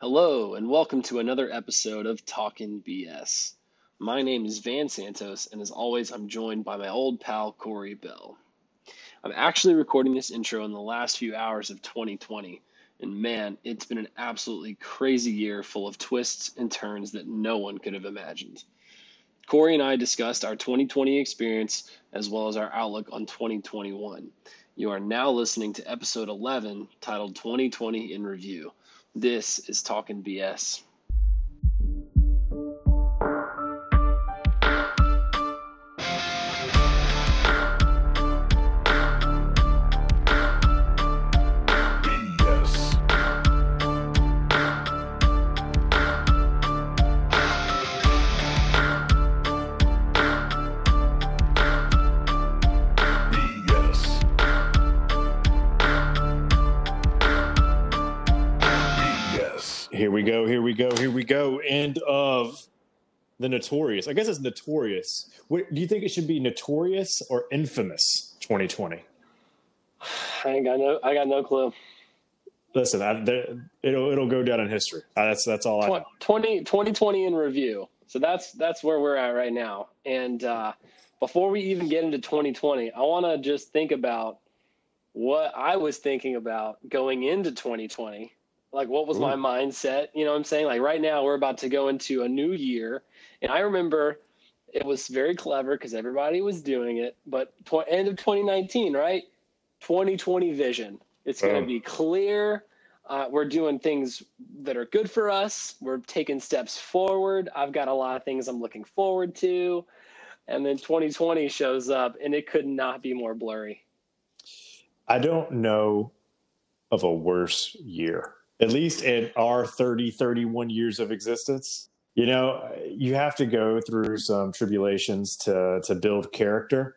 Hello, and welcome to another episode of Talking BS. My name is Van Santos, and as always, I'm joined by my old pal Corey Bell. I'm actually recording this intro in the last few hours of 2020, and man, it's been an absolutely crazy year full of twists and turns that no one could have imagined. Corey and I discussed our 2020 experience as well as our outlook on 2021. You are now listening to episode 11 titled 2020 in Review. This is Talking BS. Go. Here we go. Here we go. End of the notorious. I guess it's notorious. What, do you think it should be notorious or infamous 2020? I ain't got no, I got no clue. Listen, I, there, it'll it'll go down in history. Uh, that's that's all I know. 20, 2020 in review. So that's that's where we're at right now. And uh, before we even get into 2020, I want to just think about what I was thinking about going into 2020. Like, what was my mindset? You know what I'm saying? Like, right now, we're about to go into a new year. And I remember it was very clever because everybody was doing it. But tw- end of 2019, right? 2020 vision. It's going to Boom. be clear. Uh, we're doing things that are good for us. We're taking steps forward. I've got a lot of things I'm looking forward to. And then 2020 shows up, and it could not be more blurry. I don't know of a worse year, at least in our 30, 31 years of existence. You know, you have to go through some tribulations to, to build character.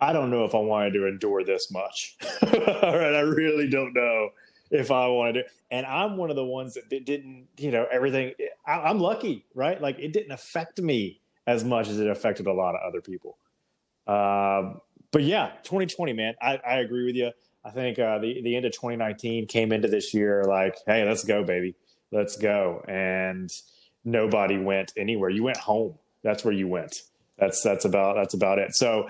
I don't know if I wanted to endure this much. All right. I really don't know if I wanted to. And I'm one of the ones that didn't, you know, everything. I, I'm lucky, right? Like it didn't affect me as much as it affected a lot of other people. Um, but yeah, 2020, man, I, I agree with you. I think uh, the the end of 2019 came into this year like, hey, let's go, baby, let's go, and nobody went anywhere. You went home. That's where you went. That's that's about that's about it. So,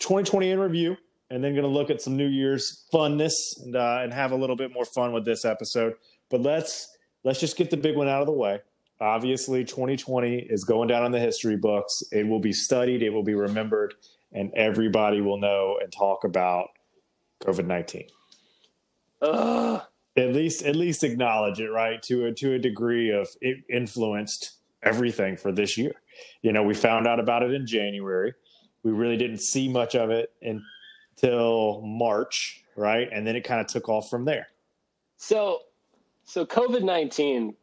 2020 in review, and then going to look at some New Year's funness and uh, and have a little bit more fun with this episode. But let's let's just get the big one out of the way. Obviously, 2020 is going down in the history books. It will be studied. It will be remembered, and everybody will know and talk about COVID 19 Ugh. at least at least acknowledge it right to a to a degree of it influenced everything for this year you know we found out about it in january we really didn't see much of it until march right and then it kind of took off from there So, so COVID 19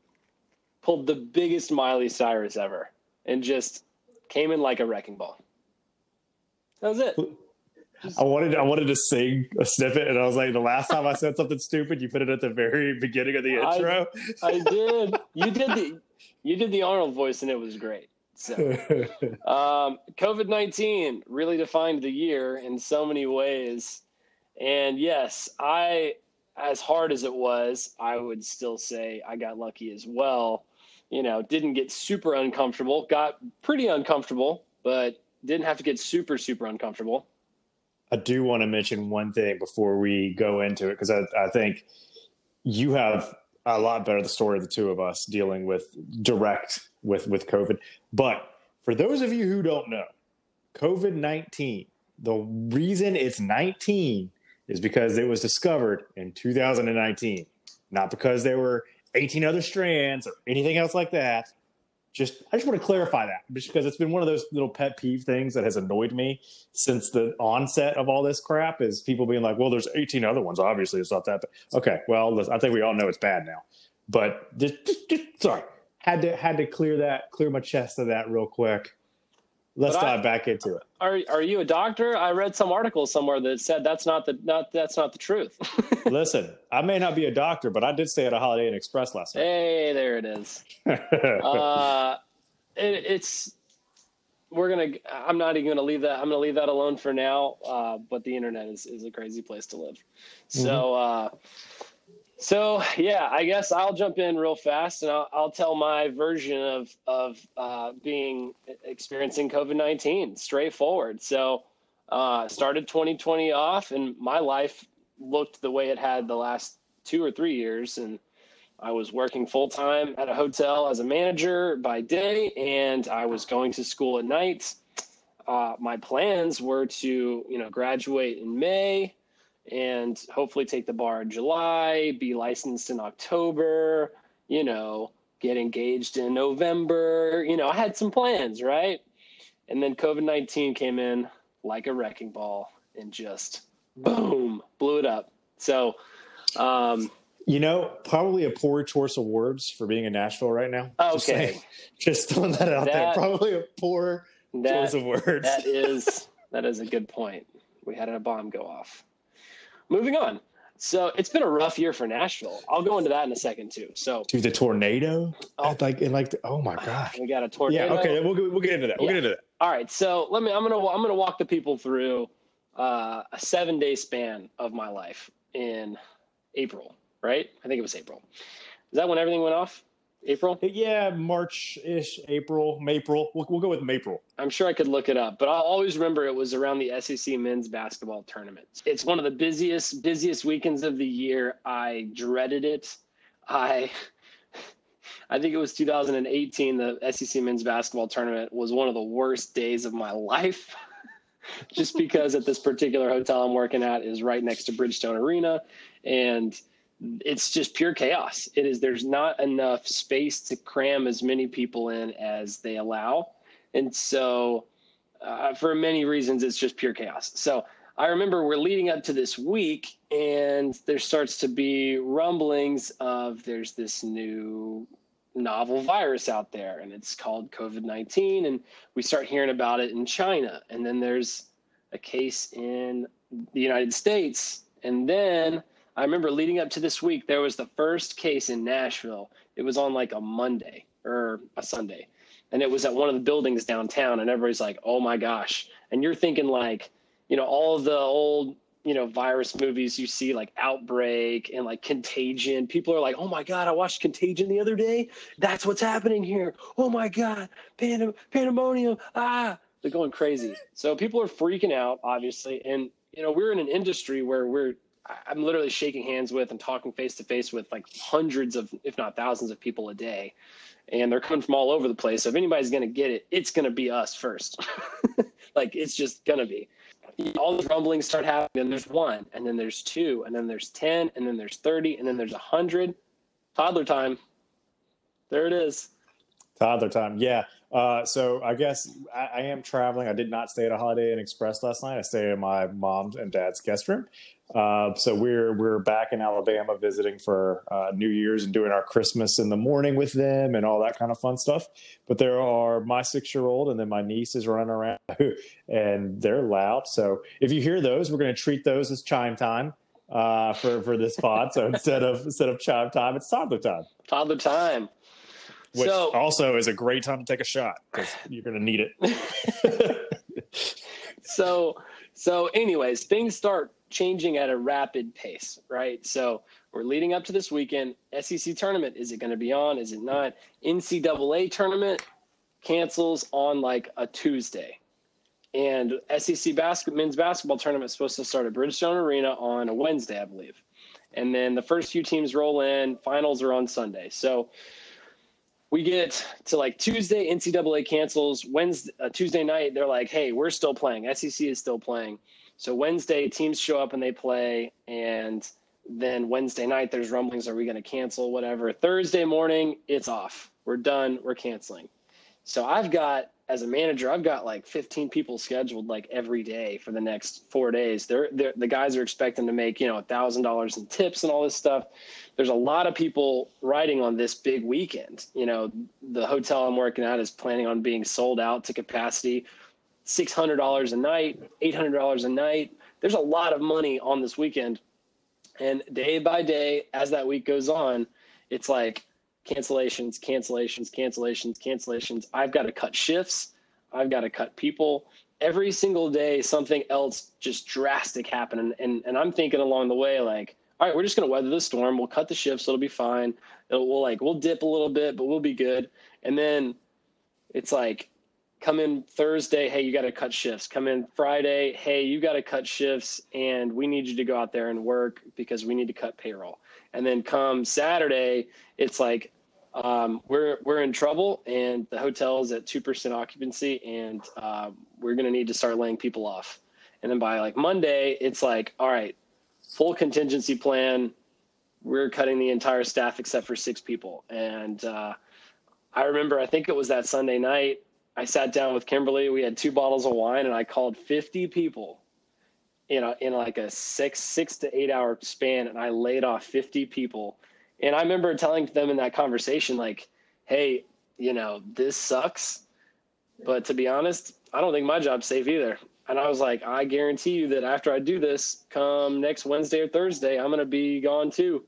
pulled the biggest Miley Cyrus ever and just came in like a wrecking ball. That was it. I wanted i wanted to sing a snippet and i was like the last time i said something stupid you put it at the very beginning of the I- intro I did. You did the you did the Arnold voice and it was great. So um, COVID nineteen really defined the year in so many ways, and yes, I as hard as it was, I would still say I got lucky as well. You know, didn't get super uncomfortable, got pretty uncomfortable, but didn't have to get super super uncomfortable. I do want to mention one thing before we go into it because I, I think you have a lot better the story of the two of us dealing with direct with with COVID. But for those of you who don't know, COVID nineteen, the reason it's nineteen is because it was discovered in 2019, not because there were 18 other strands or anything else like that just I just want to clarify that because it's been one of those little pet peeve things that has annoyed me since the onset of all this crap is people being like, well, there's 18 other ones. Obviously, it's not that bad. Okay, well, I think we all know it's bad now. But just, just, just sorry, had to had to clear that, clear my chest of that real quick. Let's But I- dive back into it. Are are you a doctor? I read some article somewhere that said that's not the not that's not the truth. Listen, I may not be a doctor, but I did stay at a Holiday Inn Express last night. hey, there it is. uh, it, it's we're gonna. I'm not even gonna leave that. I'm gonna leave that alone for now. Uh, but the internet is is a crazy place to live. So uh, So yeah, I guess I'll jump in real fast and I'll, I'll tell my version of of uh, being experiencing COVID nineteen straightforward. So uh, started 2020 off, and my life looked the way it had the last two or three years, and I was working full time at a hotel as a manager by day, and I was going to school at night. Uh, my plans were to, you know, graduate in May and hopefully take the bar in July, be licensed in October, you know, get engaged in November. You know, I had some plans, right? And then COVID 19 came in like a wrecking ball and just boom, blew it up. So, um, you know, probably a poor choice of words for being in Nashville right now. Okay. Just, just throwing that out that, there. Probably a poor that, choice of words. That is that is a good point. We had a bomb go off. Moving on. So it's been a rough year for Nashville. I'll go into that in a second too. So to the tornado, oh, like and like the, oh my gosh, we got a tornado. Yeah, okay, we'll we'll get into that. We'll yeah. get into that. All right, so let me. I'm gonna I'm gonna walk the people through uh, a seven day span of my life in April. Right? I think it was April. Is that when everything went off? April? Yeah, March ish, April, April. We'll, we'll go with April. I'm sure I could look it up, but I'll always remember it was around the SEC men's basketball tournament. It's one of the busiest, busiest weekends of the year. I dreaded it. I. I think it was 2018. The SEC men's basketball tournament was one of the worst days of my life, just because at this particular hotel I'm working at is right next to Bridgestone Arena, and it's just pure chaos. It is there's not enough space to cram as many people in as they allow, and so uh, for many reasons it's just pure chaos. So I remember we're leading up to this week, and there starts to be rumblings of there's this new novel virus out there, and it's called COVID nineteen, and we start hearing about it in China, and then there's a case in the United States, and then I remember leading up to this week, there was the first case in Nashville. It was on like a Monday or a Sunday, and it was at one of the buildings downtown. And everybody's like, "Oh my gosh!" And you're thinking like, you know, all the old you know virus movies you see like outbreak and like contagion people are like oh my god i watched contagion the other day that's what's happening here oh my god Pandem- pandemonium ah they're going crazy so people are freaking out obviously and you know we're in an industry where we're I'm literally shaking hands with and talking face to face with like hundreds of, if not thousands of people a day. And they're coming from all over the place. So if anybody's going to get it, it's going to be us first. like it's just going to be. All the rumblings start happening. And there's one, and then there's two, and then there's 10, and then there's 30, and then there's 100. Toddler time. There it is. Toddler time. Yeah. Uh, so I guess I, I, am traveling. I did not stay at a Holiday Inn Express last night. I stayed in my mom's and dad's guest room. Uh, so we're we're back in Alabama visiting for uh, New Year's and doing our Christmas in the morning with them and all that kind of fun stuff. But there are my six year old and then my niece is running around and they're loud. So if you hear those, we're going to treat those as chime time uh, for for this pod. so instead of instead of chime time, it's toddler time. Toddler time. Which so, also is a great time to take a shot because you're going to need it. so so anyways, things start changing at a rapid pace, right? So we're leading up to this weekend. SEC tournament, is it going to be on? Is it not? NCAA tournament cancels on like a Tuesday. And SEC basket, men's basketball tournament is supposed to start at Bridgestone Arena on a Wednesday, I believe. And then the first few teams roll in, finals are on Sunday. So we get to like Tuesday, NCAA cancels. Wednesday, uh, Tuesday night, they're like, hey, we're still playing. SEC is still playing. So Wednesday, teams show up and they play, and then Wednesday night, there's rumblings: Are we going to cancel? Whatever. Thursday morning, it's off. We're done. We're canceling. So I've got, as a manager, I've got like 15 people scheduled like every day for the next four days. They're, they're the guys are expecting to make you know a thousand dollars in tips and all this stuff. There's a lot of people riding on this big weekend. You know, the hotel I'm working at is planning on being sold out to capacity $600 a night, $800 a night. There's a lot of money on this weekend. And day by day, as that week goes on, it's like cancellations, cancellations, cancellations, cancellations. I've got to cut shifts. I've got to cut people. Every single day, something else just drastic happening. And, and I'm thinking along the way, like, all right, we're just going to weather the storm. We'll cut the shifts. It'll be fine. It'll, we'll like, we'll dip a little bit, but we'll be good. And then it's like, come in Thursday. Hey, you got to cut shifts. Come in Friday. Hey, you got to cut shifts and we need you to go out there and work because we need to cut payroll. And then come Saturday, it's like, um, we're we're in trouble, and the hotel is at two percent occupancy, and uh, we're going to need to start laying people off. And then by like Monday, it's like, all right, full contingency plan. We're cutting the entire staff except for six people. And uh, I remember, I think it was that Sunday night. I sat down with Kimberly. We had two bottles of wine, and I called 50 people you know, in like a six six to eight hour span, and I laid off 50 people. And I remember telling them in that conversation, like, "Hey, you know, this sucks, but to be honest, I don't think my job's safe either." And I was like, "I guarantee you that after I do this, come next Wednesday or Thursday, I'm gonna be gone too."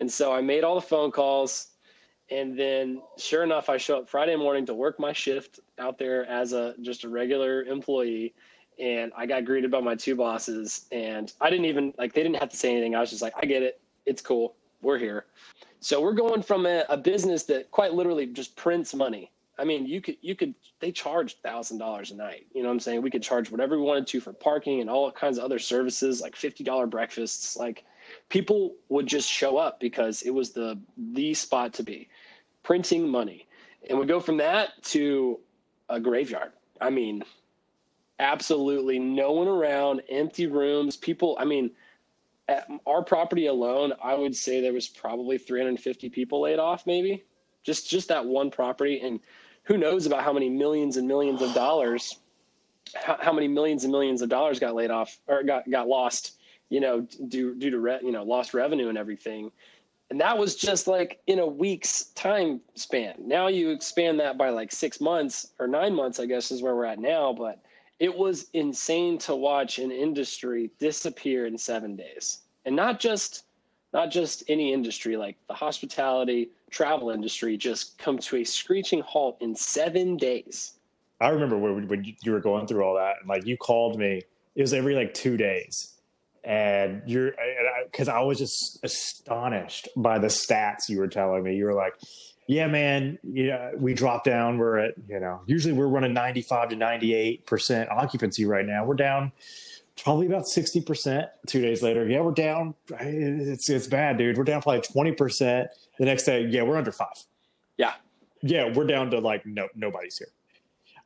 And so I made all the phone calls, and then sure enough, I show up Friday morning to work my shift out there as a just a regular employee and I got greeted by my two bosses and I didn't even like they didn't have to say anything. I was just like, I get it. It's cool. We're here. So we're going from a, a business that quite literally just prints money. I mean, you could you could they charge thousand dollars a night. You know what I'm saying? We could charge whatever we wanted to for parking and all kinds of other services, like fifty dollar breakfasts. Like people would just show up because it was the the spot to be, printing money. And we go from that to a graveyard. I mean, absolutely no one around, empty rooms. People, I mean, our property alone, I would say there was probably 350 people laid off, maybe just just that one property, and who knows about how many millions and millions of dollars, how, how many millions and millions of dollars got laid off or got got lost, you know, due due to re, you know lost revenue and everything. And that was just like in a week's time span. Now you expand that by like six months or nine months, I guess is where we're at now. But it was insane to watch an industry disappear in seven days and not just not just any industry like the hospitality travel industry just come to a screeching halt in seven days i remember when, when you were going through all that and like you called me it was every like two days and you're because I, I was just astonished by the stats you were telling me you were like yeah, man, yeah, we dropped down. We're at, you know, usually we're running 95 to 98% occupancy right now. We're down probably about 60% two days later. Yeah, we're down. It's, it's bad, dude. We're down probably 20%. The next day, yeah, we're under five. Yeah. Yeah, we're down to like, no, nobody's here.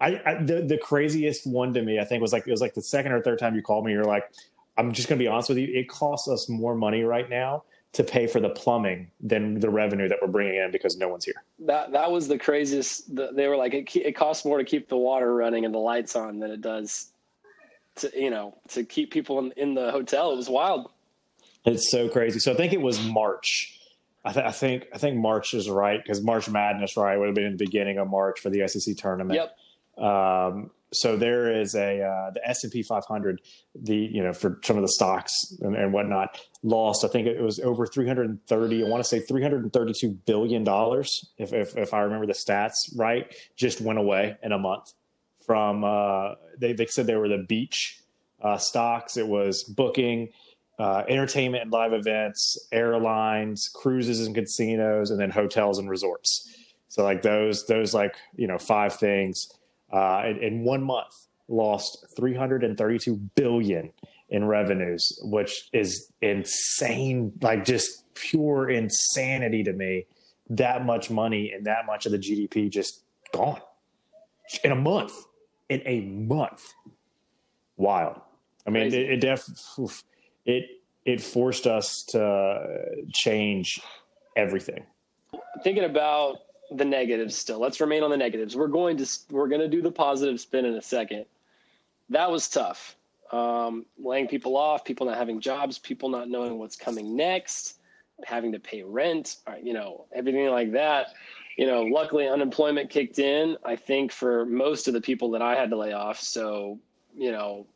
I, I the, the craziest one to me, I think was like, it was like the second or third time you called me. You're like, I'm just going to be honest with you. It costs us more money right now to pay for the plumbing than the revenue that we're bringing in because no one's here. That that was the craziest. They were like, it, it costs more to keep the water running and the lights on than it does to you know to keep people in, in the hotel. It was wild. It's so crazy. So I think it was March. I, th- I think I think March is right because March Madness right would have been in the beginning of March for the SEC tournament. Yep. Um, so there is a uh, the S and P 500, the you know for some of the stocks and, and, whatnot lost. I think it was over 330. I want to say 332 billion dollars, if, if, if I remember the stats right. Just went away in a month from. Uh, they they said they were the beach uh, stocks. It was booking. Uh, entertainment and live events, airlines, cruises and casinos, and then hotels and resorts. So like those, those like you know five things uh, in, in one month lost 332 billion in revenues, which is insane, like just pure insanity to me. That much money and that much of the GDP just gone in a month. In a month, wild. I mean, it, it def it it forced us to change everything. Thinking about the negatives still. Let's remain on the negatives. We're going to we're going to do the positive spin in a second. That was tough. Um, laying people off, people not having jobs, people not knowing what's coming next, having to pay rent, uh, you know, everything like that. You know, luckily unemployment kicked in. I think for most of the people that I had to lay off, so you know,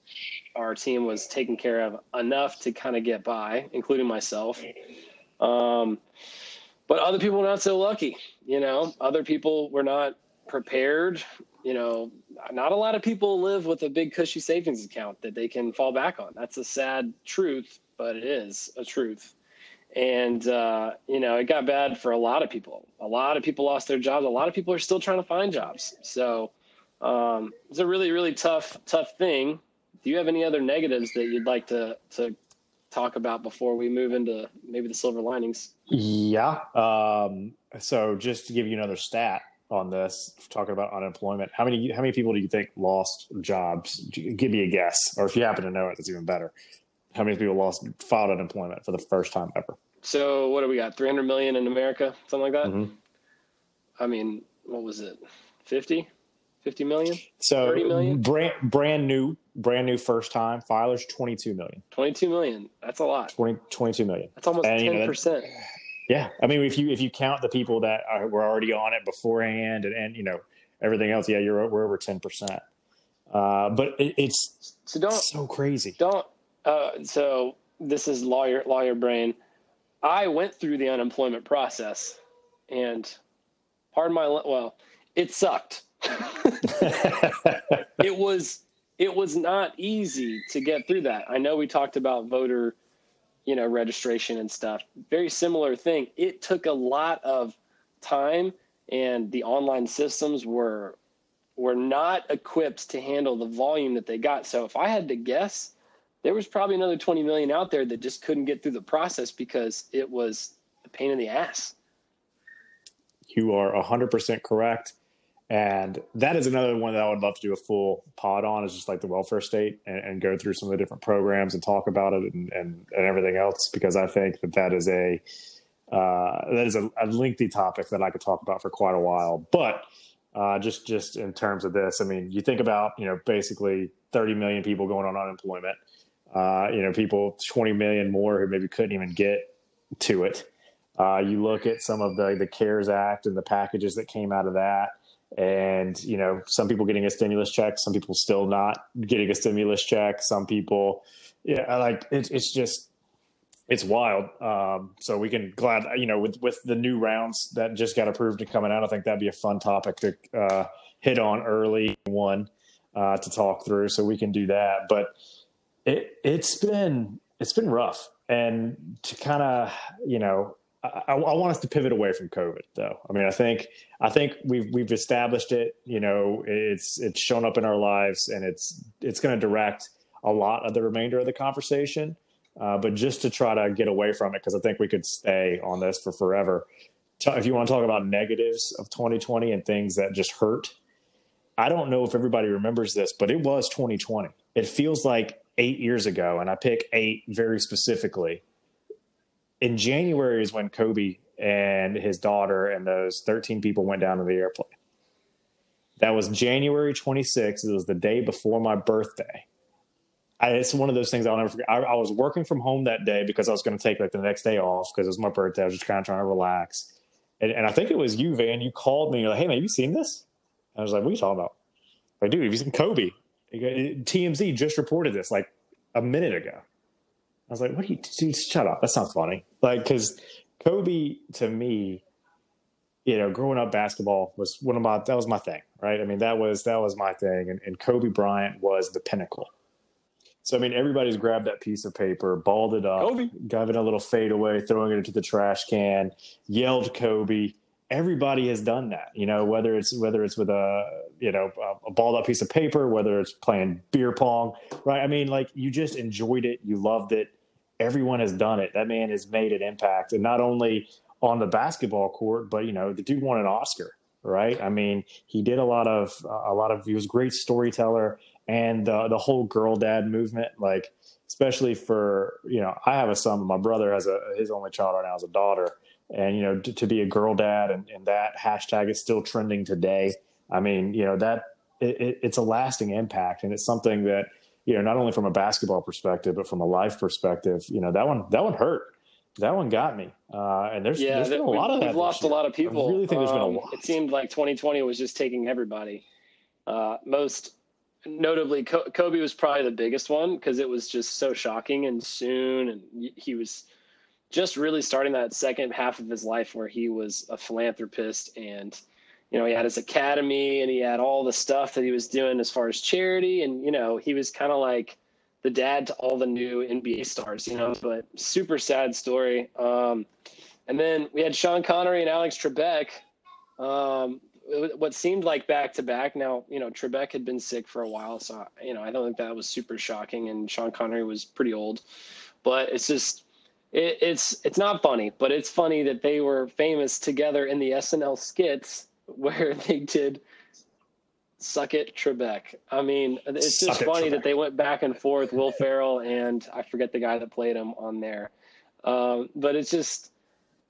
our team was taken care of enough to kind of get by, including myself. Um, but other people were not so lucky. You know, other people were not prepared. You know, not a lot of people live with a big cushy savings account that they can fall back on. That's a sad truth, but it is a truth. and uh, you know it got bad for a lot of people. A lot of people lost their jobs. A lot of people are still trying to find jobs. So um, it's a really really tough tough thing. Do you have any other negatives that you'd like to to talk about before we move into maybe the silver linings? Yeah. Um, so just to give you another stat on this, talking about unemployment, how many how many people do you think lost jobs? Give me a guess, or if you happen to know it, it's even better. How many people lost filed unemployment for the first time ever? So what do we got? 300 million in America, something like that. Mhm. I mean, what was it? 50, 50 million, So 30 million? brand brand new brand new first time filers 22 million 22 million. That's a lot. 20, 22 million That's almost And, you know, 10 that- percent. yeah i mean if you if you count the people that are, were already on it beforehand and, and you know everything else yeah you're we're over 10% uh, but it, it's So don't so crazy don't. Uh, so this is lawyer lawyer brain. I went through the unemployment process, and pardon my well, it sucked. it was it was not easy to get through that. I know we talked about voter, you know, registration and stuff. Very similar thing. It took a lot of time and the online systems were were not equipped to handle the volume that they got. So if I had to guess, there was probably another 20 million out there that just couldn't get through the process because it was a pain in the ass. you are 100% correct and that is another one that i would love to do a full pod on is just like the welfare state and, and go through some of the different programs and talk about it and, and, and everything else because i think that that is a uh, that is a, a lengthy topic that i could talk about for quite a while. But uh, just just in terms of this i mean you think about you know basically 30 million people going on unemployment uh, you know people 20 million more who maybe couldn't even get to it. Uh, you look at some of the the CARES Act and the packages that came out of that, and you know some people getting a stimulus check, some people still not getting a stimulus check, some people, yeah, like it's it's just it's wild. Um, so we can glad you know with with the new rounds that just got approved and coming out, I think that'd be a fun topic to uh, hit on early one uh, to talk through. So we can do that, but it it's been it's been rough and to kind of you know I, I want us to pivot away from COVID, though. I mean, I think I think we've we've established it. You know, it's it's shown up in our lives, and it's it's going to direct a lot of the remainder of the conversation. Uh, but just to try to get away from it, because I think we could stay on this for forever. If you want to talk about negatives of 2020 and things that just hurt, I don't know if everybody remembers this, but it was 2020. It feels like eight years ago, and I pick eight very specifically in January is when Kobe and his daughter and those 13 people went down to the airplane. That was January 26th. It was the day before my birthday. I, it's one of those things I'll never forget. I, I was working from home that day because I was going to take like the next day off because it was my birthday. I was just kind of trying to relax. And, and I think it was you, Van. You called me. You're like, "Hey, man, have you seen this?" I was like, "What are you talking about?" Like, dude, have you seen Kobe? TMZ just reported this like a minute ago. I was like, "What are you, dude? Shut up. That's not funny." Like, because Kobe to me, you know, growing up, basketball was one of my that was my thing, right? I mean, that was that was my thing, and, and Kobe Bryant was the pinnacle. So I mean, everybody's grabbed that piece of paper, balled it up, Kobe. giving a little fadeaway, throwing it into the trash can, yelled Kobe. Everybody has done that, you know, whether it's whether it's with a you know a, a balled up piece of paper, whether it's playing beer pong, right? I mean, like you just enjoyed it, you loved it. Everyone has done it. That man has made an impact, and not only on the basketball court, but you know, the dude won an Oscar, right? I mean, he did a lot of a lot of. He was a great storyteller, and the the whole girl dad movement, like especially for you know, I have a son, my brother has a his only child right now is a daughter, and you know, to, to be a girl dad and, and that hashtag is still trending today. I mean, you know, that it, it, it's a lasting impact, and it's something that you know, not only from a basketball perspective, but from a life perspective, you know, that one that one hurt. That one got me. Uh, and there's, Yeah, there's been a lot of that. We've lost a lot of people. I really think there's been a Um, lot. It seemed like 2020 was just taking everybody. Uh, most notably, Kobe was probably the biggest one because it was just so shocking and soon, and he was just really starting that second half of his life where he was a philanthropist and you know he had his academy and he had all the stuff that he was doing as far as charity and you know he was kind of like the dad to all the new NBA stars, you know, but super sad story. Um, and then we had Sean Connery and Alex Trebek. Um, what seemed like back to back. Now, you know, Trebek had been sick for a while, so you know, I don't think that was super shocking. And Sean Connery was pretty old, but it's just, it, it's it's not funny, but it's funny that they were famous together in the SNL skits where they did suck it Trebek. I mean, it's just it, funny Trebek. that they went back and forth, Will Ferrell and I forget the guy that played him on there. Um, but it's just,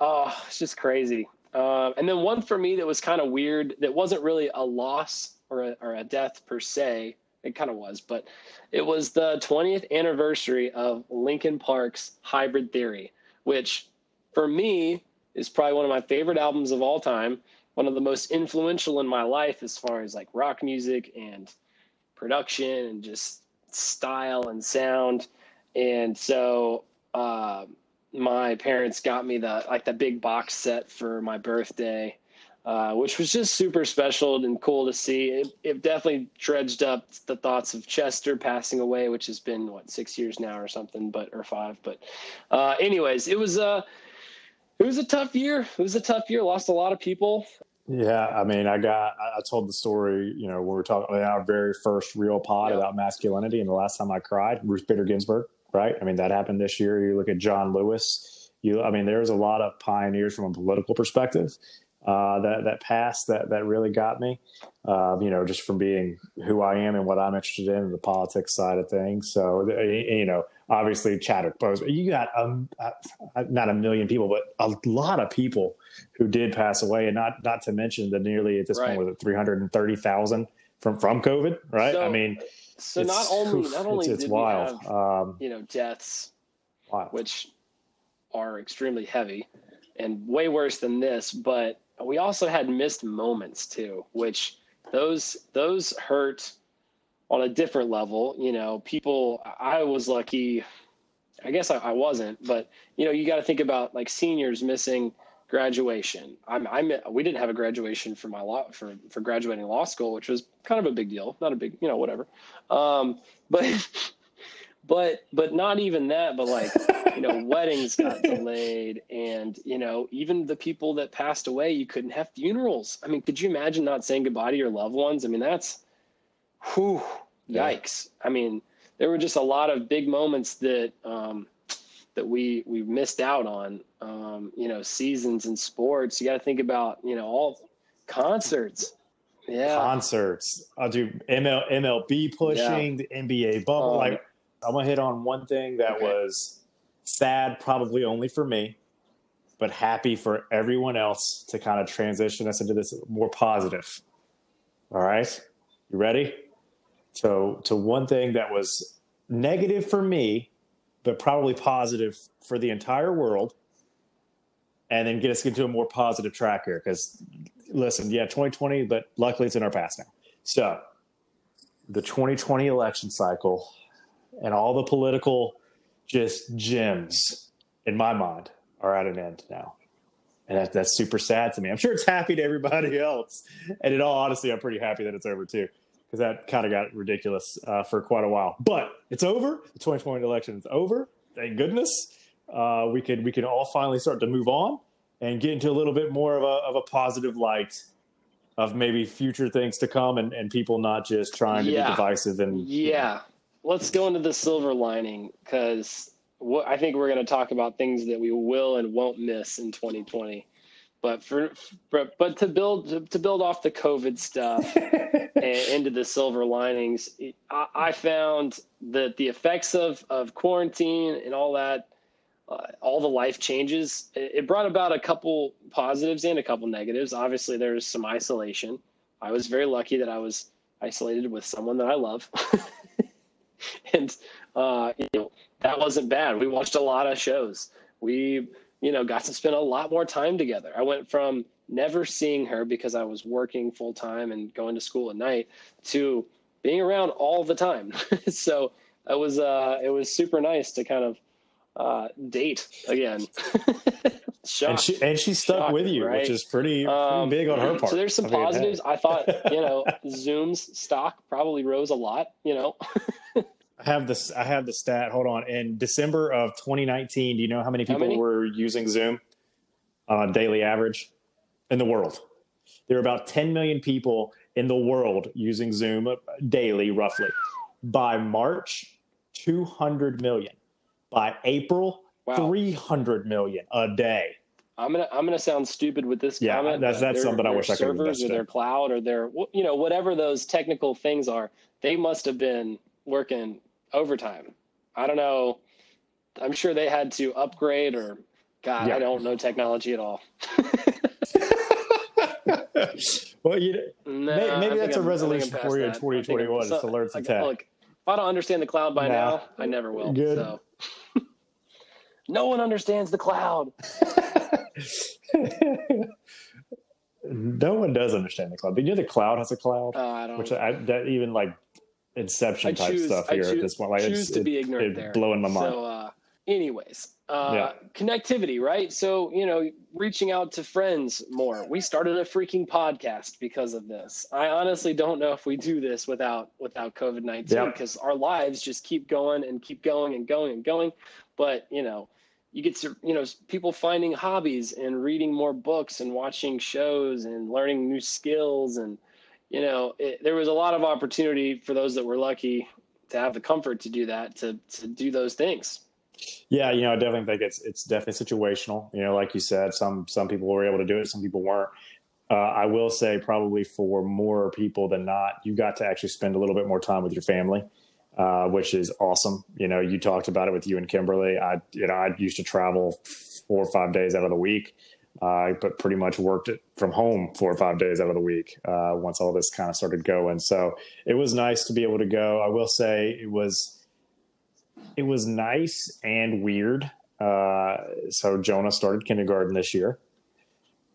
oh, it's just crazy. Um, and then one for me that was kind of weird that wasn't really a loss or a, or a death per se. It kind of was, but it was the 20th anniversary of Linkin Park's Hybrid Theory, which for me is probably one of my favorite albums of all time. One of the most influential in my life as far as like rock music and production and just style and sound. And so, uh, my parents got me the like the big box set for my birthday, uh, which was just super special and cool to see. It, it definitely dredged up the thoughts of Chester passing away, which has been what six years now or something, but or five. But, uh, anyways, it was a it was a tough year. It was a tough year. Lost a lot of people. Yeah, I mean, I got, I told the story, you know, when we were talking in our very first real pod Yeah. about masculinity, and the last time I cried, Ruth Bader Ginsburg, right? I mean, that happened this year. You look at John Lewis. You, I mean, there's a lot of pioneers from a political perspective uh, that that passed that that really got me. Uh, you know, just from being who I am and what I'm interested in, the politics side of things. So, you know, obviously Chadwick Boseman. You got um, uh, not a million people, but a lot of people who did pass away, and not not to mention the nearly at this Right. point was it three hundred and thirty thousand from from COVID, right? So- I mean, So not only not only it's, it's did wild, have um, you know deaths wild. which are extremely heavy and way worse than this but we also had missed moments too which those those hurt on a different level you know people i was lucky i guess i, I wasn't but you know you got to think about like seniors missing graduation. I'm i'm we didn't have a graduation for my law for for graduating law school which was kind of a big deal not a big you know whatever. Um but but but not even that but like you know weddings got delayed and you know even the people that passed away you couldn't have funerals. I mean could you imagine not saying goodbye to your loved ones? I mean that's whew Yeah. yikes i mean there were just a lot of big moments that um that we we missed out on um you know seasons in sports you got to think about you know all concerts yeah concerts. I'll do ML, MLB pushing, the NBA bubble. Um, like, I'm gonna hit on one thing that Okay. was sad, probably only for me, but happy for everyone else to kind of transition us into this more positive. All right, you ready? So, to one thing that was negative for me, but probably positive for the entire world, and then get us into a more positive track here because listen, yeah, 2020, but luckily it's in our past now. So, the 2020 election cycle and all the political just gems in my mind are at an end now. And that, that's super sad to me. I'm sure it's happy to everybody else. And in all honesty, I'm pretty happy that it's over too, because that kind of got ridiculous uh, for quite a while. But it's over. The 2020 election is over. Thank goodness. Uh, we can we can all finally start to move on and get into a little bit more of a, of a positive light of maybe future things to come and, and people not just trying to Yeah. be divisive and Yeah. Let's go into the silver lining because I think we're going to talk about things that we will and won't miss in 2020. But for but, but to build to, to build off the COVID stuff and into the silver linings, I, I found that the effects of of quarantine and all that, uh, all the life changes, it, it brought about a couple positives and a couple negatives. Obviously, there was some isolation. I was very lucky that I was isolated with someone that I love. and uh, you know that wasn't bad. We watched a lot of shows. We you know got to spend a lot more time together. I went from never seeing her because I was working full time and going to school at night to being around all the time. so it was uh, it was super nice to kind of uh, date again. And she and she stuck with you, right? which is pretty, pretty Um, big on her part. So there's some I mean, hey. positives. I thought, you know, Zoom's stock probably rose a lot, you know. I have this. I have the stat. Hold on. In December of 2019, do you know how many How people many? were using Zoom on a daily average in the world? There are about 10 million people in the world using Zoom daily, roughly. By March, 200 million. By April, Wow. 300 million a day. I'm gonna I'm gonna sound stupid with this Yeah, comment. that's- that's their- something I wish I could servers or their cloud or their you know whatever those technical things are. They must have been working overtime. I don't know. I'm sure they had to upgrade or God, Yeah. I don't know technology at all. well, you maybe that's a I'm- resolution for you in that. I think I'm- 2021 is to learn some like, tech. Look, if I don't understand the cloud by Nah. now, I never will. Good. So. no one understands the cloud. no one does understand the cloud. But you know the cloud has a cloud, Uh, I don't. which I that even like Inception type choose- stuff I here choose- at this point. Like choose it's to be ignorant it there. blowing my mind. So, uh, anyways, uh, Yeah. connectivity, right? So, you know, reaching out to friends more. We started a freaking podcast because of this. I honestly don't know if we do this without without COVID nineteen Yeah. because our lives just keep going and keep going and going and going. But you know, you get to you know people finding hobbies and reading more books and watching shows and learning new skills and you know it, there was a lot of opportunity for those that were lucky to have the comfort to do that to to do those things Yeah, you know, I definitely think it's it's definitely situational. You know, like you said, some some people were able to do it, some people weren't. Uh, I will say, probably for more people than not, you got to actually spend a little bit more time with your family, uh, which is awesome. You know, you talked about it with you and Kimberly. I, you know, I used to travel four or five days out of the week, uh, but pretty much worked it from home four or five days out of the week uh, once all this kind of started going. So it was nice to be able to go. I will say it was it was nice and weird. Uh, so Jonah started kindergarten this year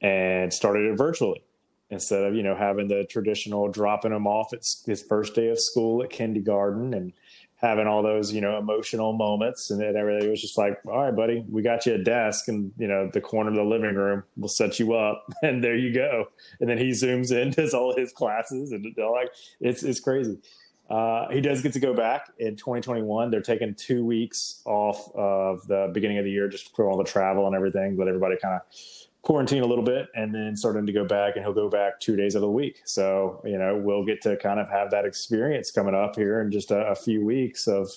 and started it virtually instead of you know having the traditional dropping him off at his first day of school at kindergarten and having all those you know emotional moments and then everything it was just like all right buddy we got you a desk and you know the corner of the living room we'll set you up. And there you go. And then he zooms in does all his classes and they're like it's it's crazy. Uh, he does get to go back in 2021. They're taking two weeks off of the beginning of the year just for all the travel and everything, but everybody kind of quarantine a little bit and then starting to go back and he'll go back two days of the week. So, you know, we'll get to kind of have that experience coming up here in just a, a few weeks of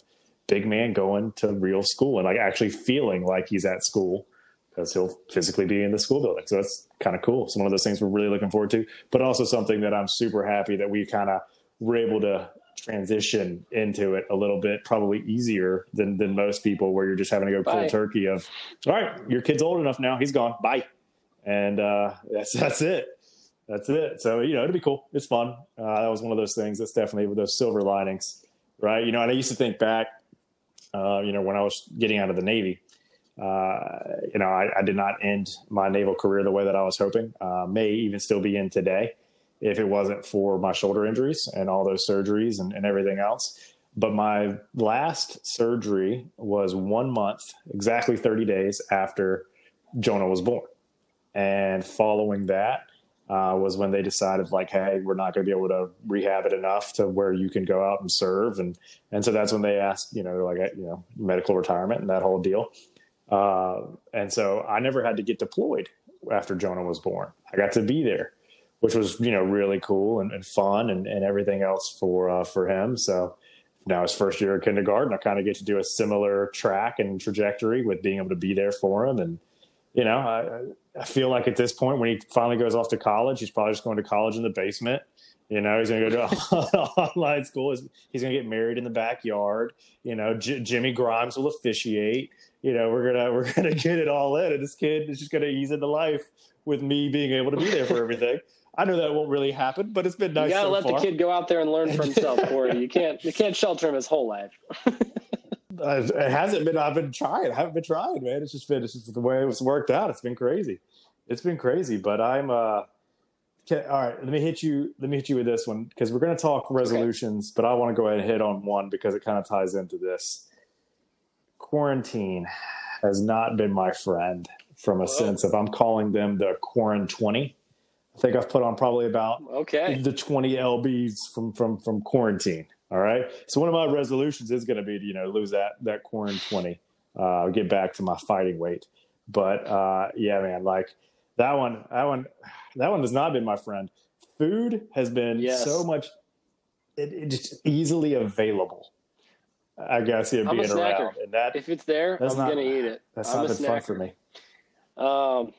big man going to real school and like actually feeling like he's at school because he'll physically be in the school building. So that's kind of cool. It's one of those things we're really looking forward to, but also something that I'm super happy that we kind of were able to transition into it a little bit probably easier than than most people where you're just having to go cold turkey of all right your kid's old enough now he's gone bye and uh that's that's it that's it so you know it'll be cool it's fun uh that was one of those things that's definitely with those silver linings right you know and i used to think back uh you know when i was getting out of the navy uh, you know, I, I did not end my naval career the way that I was hoping. Uh, may even still be in today if it wasn't for my shoulder injuries and all those surgeries and, and everything else. But my last surgery was one month, exactly 30 days after Jonah was born. And following that uh, was when they decided, like, hey, we're not going to be able to rehab it enough to where you can go out and serve. And and so that's when they asked, you know, like, you know, medical retirement and that whole deal. Uh, and so I never had to get deployed after Jonah was born. I got to be there which was you know really cool and, and fun and, and everything else for uh, for him. So now his first year of kindergarten, I kind of get to do a similar track and trajectory with being able to be there for him. And you know, I, feel like at this point, when he finally goes off to college, he's probably just going to college in the basement. You know, he's going to go to online school. He's, he's going to get married in the backyard. You know, J- Jimmy Grimes will officiate. You know, we're gonna we're gonna get it all in, and this kid is just going to ease into life with me being able to be there for everything. I know that won't really happen, but it's been nice. you gotta so let far. the kid go out there and learn for himself corey you can't you can't shelter him his whole life Uh, it hasn't been. I've been trying. I haven't been trying, man. It's just been. It's just the way it was worked out. It's been crazy. It's been crazy. But I'm. uh okay, All right. Let me hit you. Let me hit you with this one because we're going to talk resolutions. But I want to go ahead and hit on one because it kind of ties into this. Quarantine has not been my friend from a Whoa. sense of I'm calling them the quarant twenty. I think I've put on probably about okay the 20 lbs from from from quarantine All right. So one of my resolutions is going to be to you know lose that that corn twenty, uh, get back to my fighting weight. But uh, yeah, man, like that one, that one, that one has not been my friend. Food has been Yes. so much, it, it just easily available. I guess it being around, and that If it's there, That's I'm not- gonna eat it. that's I'm not been fun for me. Um,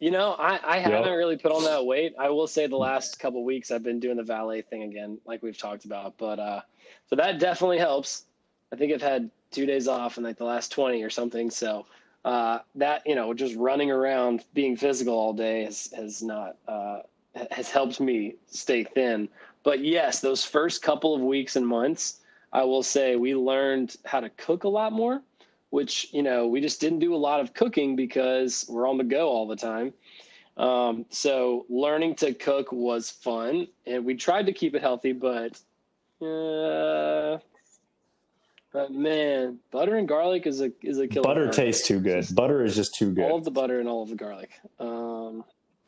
you know, I, I Yep. haven't really put on that weight. I will say the last couple weeks I've been doing the valet thing again, like we've talked about. But uh, so that definitely helps. I think I've had two days off in like the last 20 or something. So uh, that, you know, just running around being physical all day has, has not, uh, has helped me stay thin. But yes, those first couple of weeks and months, I will say we learned how to cook a lot more which you know we just didn't do a lot of cooking because we're on the go all the time um, so learning to cook was fun and we tried to keep it healthy but uh, but man butter and garlic is a is a killer Butter tastes too good. Butter is just too good. all of the butter and all of the garlic um,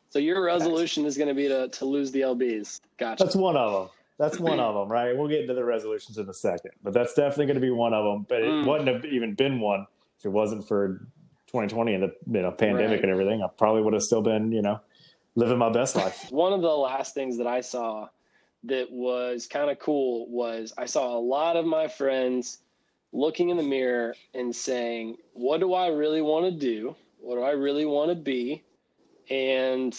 so your resolution is going to be to, to lose the lbs gotcha That's one of them. That's one of them, right? We'll get into the resolutions in a second, but that's definitely going to be one of them. But it Mm. wouldn't have even been one if it wasn't for 2020 and the you know pandemic Right. and everything. I probably would have still been you know living my best life. one of the last things that I saw that was kind of cool was I saw a lot of my friends looking in the mirror and saying, What do I really want to do? What do I really want to be? And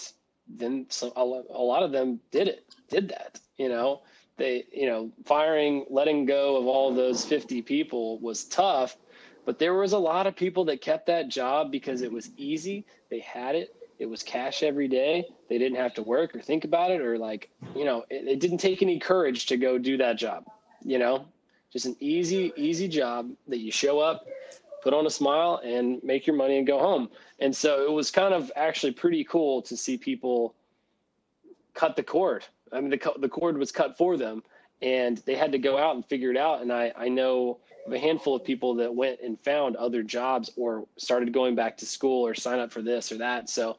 then so a a lot of them did it, did that, you know. They, you know, firing, letting go of all those 50 people was tough, but there was a lot of people that kept that job because it was easy. They had it it was cash every day. They didn't have to work or think about it or like, you know, it, it didn't take any courage to go do that job, you know, just an easy, easy job that you show up, put on a smile and make your money and go home. And so it was kind of actually pretty cool to see people cut the cord. I mean, the, the cord was cut for them and they had to go out and figure it out. And I, I know of a handful of people that went and found other jobs or started going back to school or sign up for this or that. So,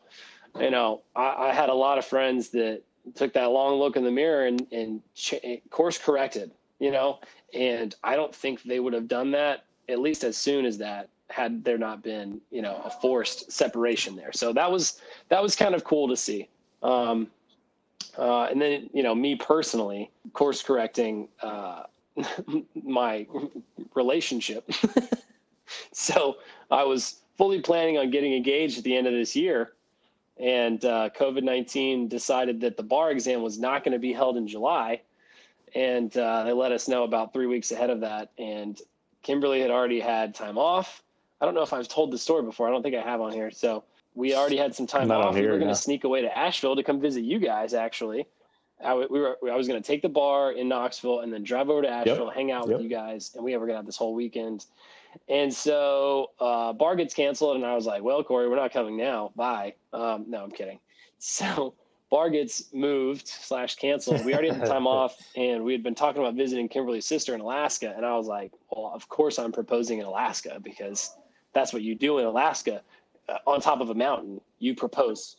you know, I, I had a lot of friends that took that long look in the mirror and, and ch- course corrected, you know, and I don't think they would have done that at least as soon as that had there not been, you know, a forced separation there. So that was, that was kind of cool to see. Um, uh, and then, you know, me personally course correcting, uh, my relationship. so I was fully planning on getting engaged at the end of this year. And uh, COVID 19 decided that the bar exam was not going to be held in July. And uh, they let us know about three weeks ahead of that. And Kimberly had already had time off. I don't know if I've told the story before. I don't think I have on here. So we already had some time off. we were going to sneak away to Asheville to come visit you guys, actually. I, we were, I was going to take the bar in Knoxville and then drive over to Asheville, hang out Yep. with you guys, and we were going to have this whole weekend. And so uh, bar gets canceled, and I was like, "Well, Corey, we're not coming now. Bye." Um, no, I'm kidding. So bar gets moved slash canceled. We already had the time off, and we had been talking about visiting Kimberly's sister in Alaska, and I was like, "Well, of course I'm proposing in Alaska because that's what you do in Alaska, uh, on top of a mountain. You propose."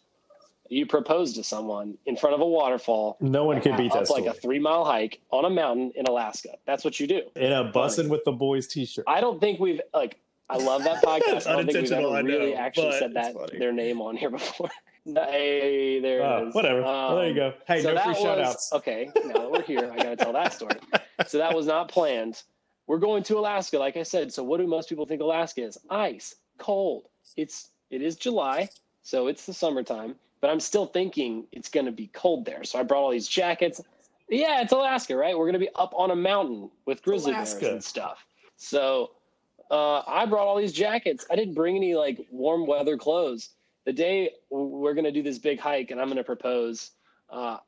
You propose to someone in front of a waterfall No one can beat that like a three mile hike on a mountain in Alaska. That's what you do. In a bussin' with the boys T-shirt. I don't think we've like. I love that podcast. I don't think we've ever I know, really actually said that their name on here before. hey, there Oh, is. whatever. Well, there you Um, go. Hey, so no free was- shout outs. Okay, now that we're here, I got to tell that story. So that was not planned. We're going to Alaska, like I said. So what do most people think Alaska is? Ice, cold. It's it is July, so it's the summertime. But I'm still thinking it's going to be cold there. So I brought all these jackets. Yeah, it's Alaska, right? We're going to be up on a mountain with grizzly bears and stuff. So uh, I brought all these jackets. I didn't bring any like warm weather clothes. The day we're going to do this big hike and I'm going to propose, uh,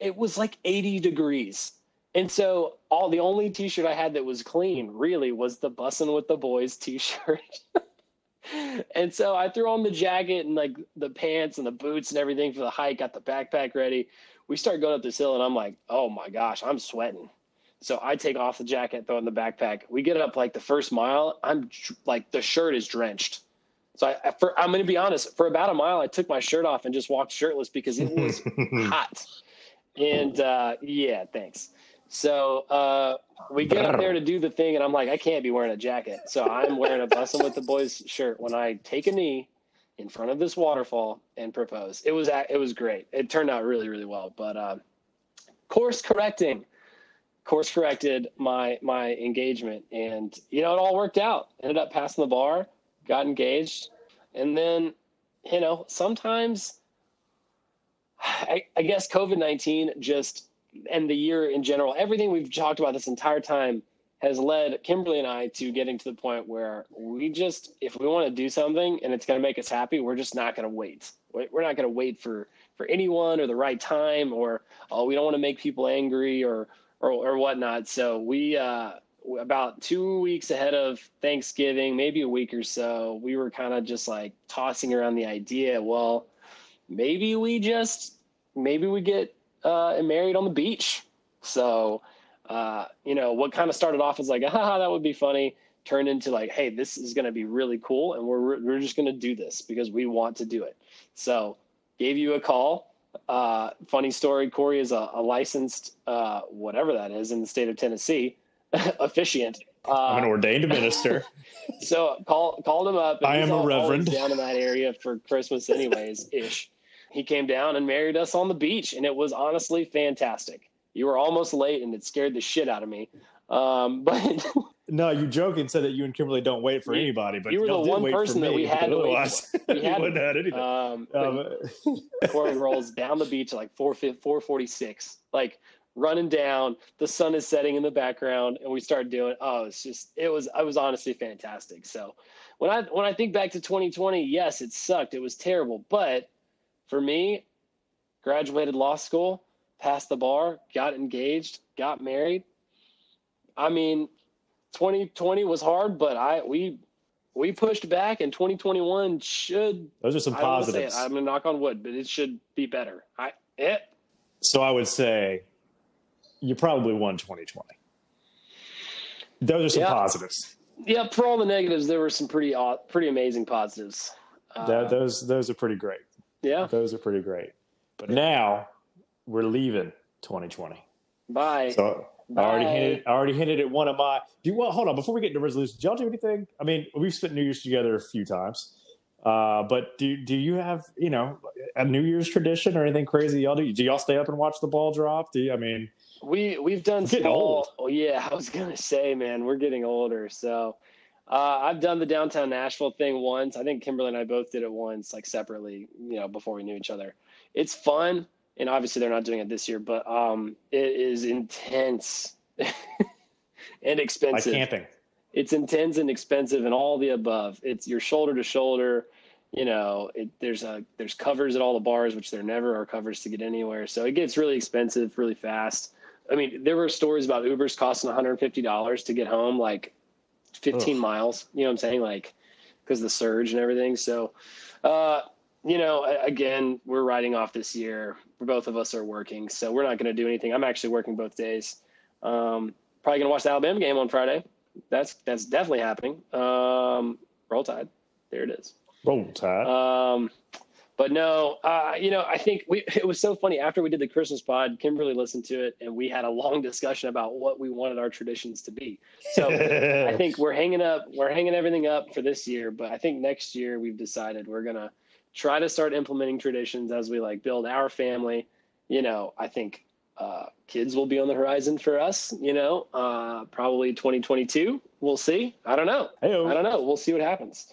it was like 80 degrees. And so all the only t-shirt I had that was clean really was the bussin' with the boys t-shirt. and so I threw on the jacket and like the pants and the boots and everything for the hike, got the backpack ready. We start going up this hill and I'm like, oh my gosh, I'm sweating. So I take off the jacket, throw in the backpack. We get up like the first mile. I'm like the shirt is drenched. So I, for, I'm going to be honest. For about a mile, I took my shirt off and just walked shirtless because it was hot. And uh, yeah, thanks. So uh, we get up there to do the thing, and I'm like, I can't be wearing a jacket. So I'm wearing a bussin' with the boys shirt when I take a knee in front of this waterfall and propose. It was it was great. It turned out really really well. But uh, course correcting, course corrected my my engagement, and you know it all worked out. Ended up passing the bar, got engaged, and then you know sometimes I, I guess COVID nineteen just and the year in general, everything we've talked about this entire time has led Kimberly and I to getting to the point where we just, if we want to do something and it's going to make us happy, we're just not going to wait. We're not going to wait for for anyone or the right time, or oh, we don't want to make people angry or or, or whatnot. So we, uh, about two weeks ahead of Thanksgiving, maybe a week or so, we were kind of just like tossing around the idea. Well, maybe we just maybe we get uh, married on the beach. So, uh, you know, what kind of started off as like, ah, that would be funny, turned into like, hey, this is going to be really cool, and we're we're just going to do this because we want to do it. So, gave you a call. Uh, funny story. Corey is a, a licensed, uh, whatever that is, in the state of Tennessee, officiant. I'm an Uh, ordained minister. so call, called him up. and I am a reverend. down in that area for Christmas, anyways, ish. He came down and married us on the beach, and it was honestly fantastic. You were almost late, and it scared the shit out of me. Um, but No, you joke and said that you and Kimberly don't wait for You- anybody, but you were the one wait for person that we had to wait for. We had, wouldn't have had anything. um, Um, rolls down the beach at like 4, 446, like running down. The sun is setting in the background, and we start doing. Oh, it's just it was. I was honestly fantastic. So when I when I think back to 2020, yes, it sucked. It was terrible, but for me, graduated law school, passed the bar, got engaged, got married. I mean, 2020 was hard, but I we we pushed back, and 2021 should those are some I positives. I'm gonna knock on wood, but it should be better. I it So I would say you probably won 2020. Those are some Yeah. positives. yeah. For all the negatives, there were some pretty pretty amazing positives. Uh, That, those those are pretty great. yeah. Those are pretty great. But now we're leaving 2020. Bye. So I already Bye. hinted. I already hinted at one of my. Do you well, hold on before we get into resolutions? Do y'all do anything? I mean, we've spent New Year's together a few times, uh, but do do you have you know a New Year's tradition or anything crazy y'all do? Do y'all stay up and watch the ball drop? Do you, I mean, We we've done getting small. old. Oh, yeah, I was gonna say, man, we're getting older. So uh, I've done the downtown Nashville thing once. I think Kimberly and I both did it once, like separately, you know, before we knew each other. It's fun, and obviously they're not doing it this year, but um, it is intense and expensive. like camping? it's intense and expensive and all the above. It's your shoulder to shoulder. You know, it, there's a there's covers at all the bars, which there never are covers to get anywhere. So it gets really expensive really fast. I mean, there were stories about Ubers costing 150 dollars to get home, like 15 Ugh. miles. You know what I'm saying? Like because the surge and everything. So, uh, you know, again, we're riding off this year. Both of us are working, so we're not going to do anything. I'm actually working both days. Um, probably going to watch the Alabama game on Friday. That's that's definitely happening. Um, roll Tide, there it is. Roll Tide. Um, but no, uh, you know, I think we, it was so funny after we did the Christmas pod, Kimberly listened to it and we had a long discussion about what we wanted our traditions to be. So I think we're hanging up, we're hanging everything up for this year, but I think next year we've decided we're going to try to start implementing traditions as we like build our family. You know, I think, uh, kids will be on the horizon for us, you know, uh, probably 2022. We'll see. I don't know. Hey-o. I don't know. We'll see what happens.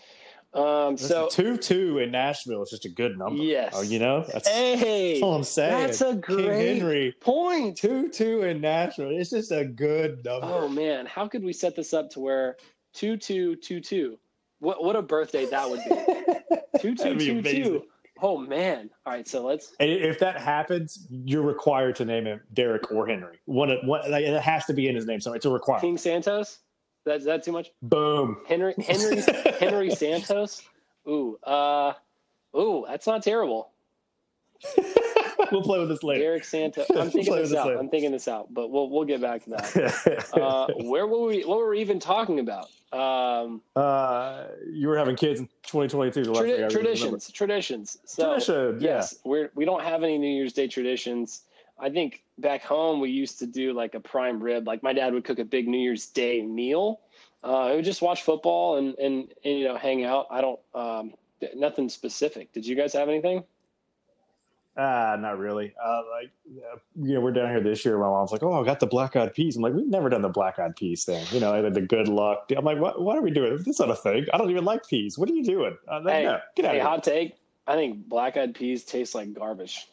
Um, so two two in Nashville is just a good number. Yes. Oh, you know that's, Hey, that's all I'm saying. that's a King Henry point. two two in Nashville. It's just a good number. Oh man, how could we set this up to where two two two two? What what a birthday that would be. Two two be two amazing. two. Oh man. All right, so let's And if that happens, you're required to name him Derek or Henry. One, of- one like, it has to be in his name, so it's a requirement. King Santos. That is that too much? Boom. Henry Henry Henry Santos. Ooh, uh, ooh, that's not terrible. we'll play with this later. Derek Santos. I'm thinking play this this out. later. I'm thinking this out, but we'll we'll get back to that. Uh, where were we? What were we even talking about? Um, uh, you were having kids in 2022. The last tradi- traditions, traditions. So Tradition, yeah. yes, we're we don't have any New Year's Day traditions. I think back home we used to do like a prime rib. Like my dad would cook a big New Year's Day meal. Uh, I would just watch football and, and, and you know hang out. I don't um, nothing specific. Did you guys have anything? Uh, not really. Uh, like, uh, you know, we're down here this year. My mom's like, "Oh, I got the black eyed peas." I'm like, "We've never done the black eyed peas thing." You know, like the good luck. I'm like, "What? What are we doing? This not a thing. I don't even like peas. What are you doing?" Uh, Hey, no, get out hey, of here. hot take. I think black eyed peas taste like garbage.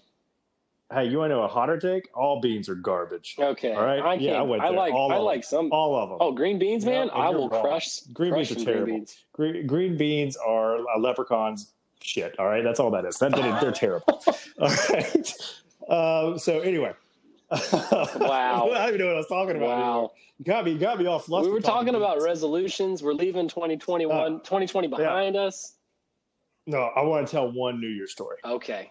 Hey, you want to know a hotter take? All beans are garbage. Okay, All right. I. Yeah, I went there. I like All I like some. All of them. Oh, green beans, man! No, I will wrong. crush. green crush beans are terrible. Green beans. Green, green beans are leprechaun's shit. All right, that's all that is. That, they're, they're terrible. All right. Um, so anyway, Wow. I don't even know what I was talking about. anymore. Wow. You got me. You got me all flustered. We were talking about beans. resolutions. We're leaving 2021, 2020 behind us. No, I want to tell one New Year story. Okay.